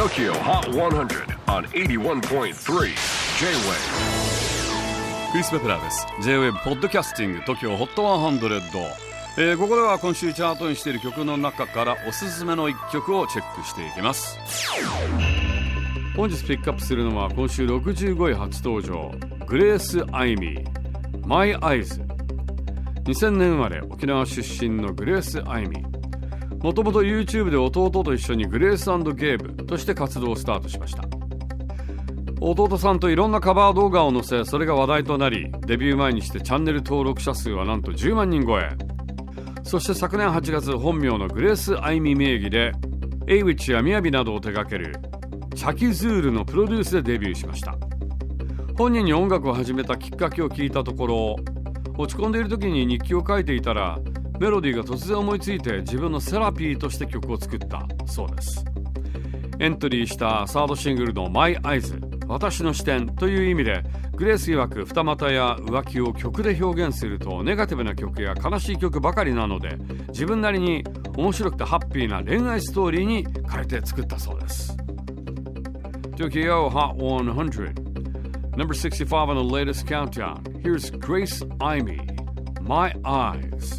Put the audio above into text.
TOKYO HOT 100 on 81.3 J-WAVE クリス・ベプラーです。J-WAVE ポッドキャスティング TOKYO HOT 100、えー、ここでは今週チャートにしている曲の中からおすすめの一曲をチェックしていきます。本日ピックアップするのは今週65位初登場。グレース・アイミー My Eyes 2000年生まれ沖縄出身のグレース・アイミーもともと YouTube で弟と一緒にグレースゲーブとして活動をスタートしました。弟さんといろんなカバー動画を載せそれが話題となりデビュー前にしてチャンネル登録者数はなんと10万人超え。そして昨年8月本名のグレース・アイミ名義でエイウィッチやミヤビなどを手掛けるチャキズールのプロデュースでデビューしました。本人に音楽を始めたきっかけを聞いたところ落ち込んでいる時に日記を書いていたらメロディーが突然思いついて自分のセラピーとして曲を作った。そうです。エントリーしたサードシングルの「My Eyes」私の視点という意味でグレース曰く二股や浮気を曲で表現するとネガティブな曲や悲しい曲ばかりなので自分なりに面白くてハッピーな恋愛ストーリーに変えて作ったそうです。Tokyo Hot 100 Number 65 on the latest countdown Here's Grace Imey My Eyes